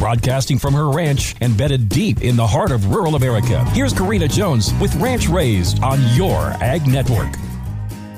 Broadcasting from her ranch embedded deep in the heart of rural America, here's Karina Jones with Ranch Raised on your Ag Network.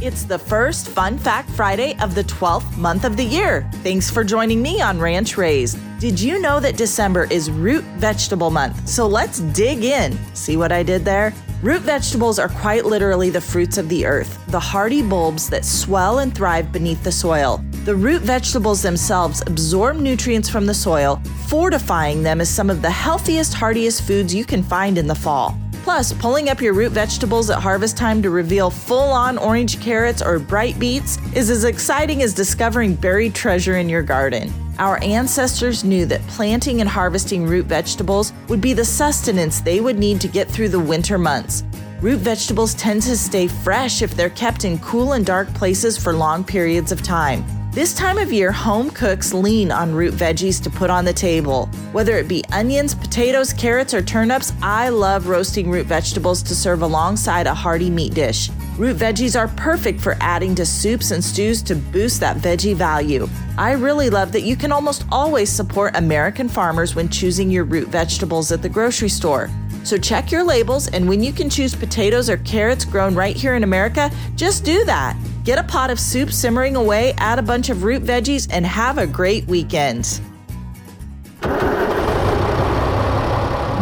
It's the first Fun Fact Friday of the 12th month of the year. Thanks for joining me on Ranch Raised. Did you know that December is root vegetable month? So let's dig in. See what I did there? Root vegetables are quite literally the fruits of the earth, the hardy bulbs that swell and thrive beneath the soil. The root vegetables themselves absorb nutrients from the soil, fortifying them as some of the healthiest, hardiest foods you can find in the fall. Plus, pulling up your root vegetables at harvest time to reveal full on orange carrots or bright beets is as exciting as discovering buried treasure in your garden. Our ancestors knew that planting and harvesting root vegetables would be the sustenance they would need to get through the winter months. Root vegetables tend to stay fresh if they're kept in cool and dark places for long periods of time. This time of year, home cooks lean on root veggies to put on the table. Whether it be onions, potatoes, carrots, or turnips, I love roasting root vegetables to serve alongside a hearty meat dish. Root veggies are perfect for adding to soups and stews to boost that veggie value. I really love that you can almost always support American farmers when choosing your root vegetables at the grocery store. So check your labels, and when you can choose potatoes or carrots grown right here in America, just do that. Get a pot of soup simmering away, add a bunch of root veggies, and have a great weekend.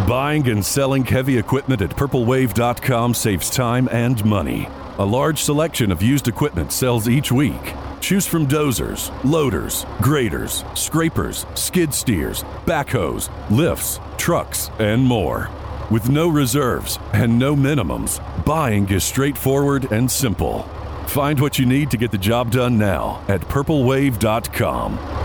Buying and selling heavy equipment at purplewave.com saves time and money. A large selection of used equipment sells each week. Choose from dozers, loaders, graders, scrapers, skid steers, backhoes, lifts, trucks, and more. With no reserves and no minimums, buying is straightforward and simple. Find what you need to get the job done now at purplewave.com.